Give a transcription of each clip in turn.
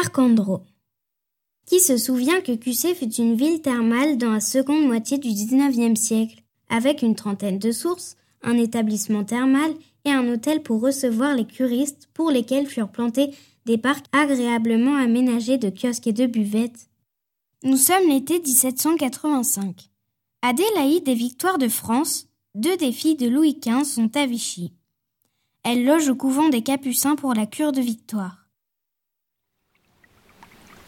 Parc. Qui se souvient que QC fut une ville thermale dans la seconde moitié du XIXe siècle, avec une trentaine de sources, un établissement thermal et un hôtel pour recevoir les curistes pour lesquels furent plantés des parcs agréablement aménagés de kiosques et de buvettes. Nous sommes l'été 1785. Adélaïde et Victoire de France, deux des filles de Louis XV, sont à Vichy. Elles logent au couvent des Capucins pour la cure de Victoire.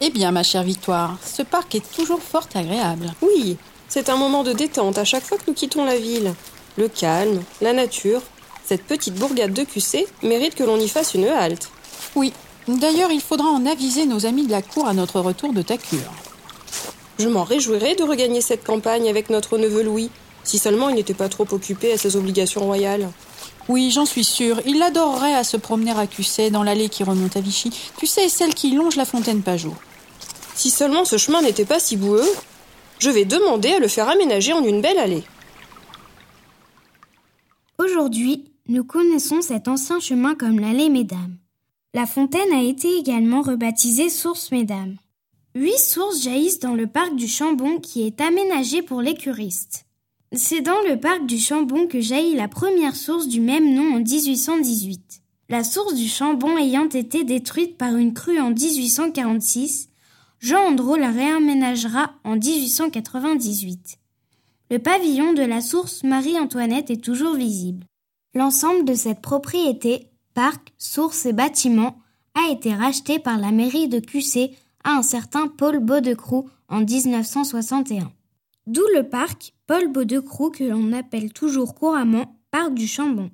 Eh bien, ma chère Victoire, ce parc est toujours fort agréable. Oui, c'est un moment de détente à chaque fois que nous quittons la ville. Le calme, la nature, cette petite bourgade de QC mérite que l'on y fasse une halte. Oui, d'ailleurs, il faudra en aviser nos amis de la cour à notre retour de ta cure. Je m'en réjouirais de regagner cette campagne avec notre neveu Louis, si seulement il n'était pas trop occupé à ses obligations royales. Oui, j'en suis sûre. Il adorerait à se promener à QC dans l'allée qui remonte à Vichy. Tu sais, celle qui longe la fontaine Pajot. Si seulement ce chemin n'était pas si boueux, je vais demander à le faire aménager en une belle allée. Aujourd'hui, nous connaissons cet ancien chemin comme l'allée Mesdames. La fontaine a été également rebaptisée Source Mesdames. Huit sources jaillissent dans le parc du Chambon qui est aménagé pour les curistes. C'est dans le parc du Chambon que jaillit la première source du même nom en 1818. La source du Chambon ayant été détruite par une crue en 1846, Jean Andro la réaménagera en 1898. Le pavillon de la source Marie-Antoinette est toujours visible. L'ensemble de cette propriété, parc, source et bâtiment, a été racheté par la mairie de QC à un certain Paul Baudecroux en 1961. D'où le parc Paul Baudecroux que l'on appelle toujours couramment Parc du Chambon.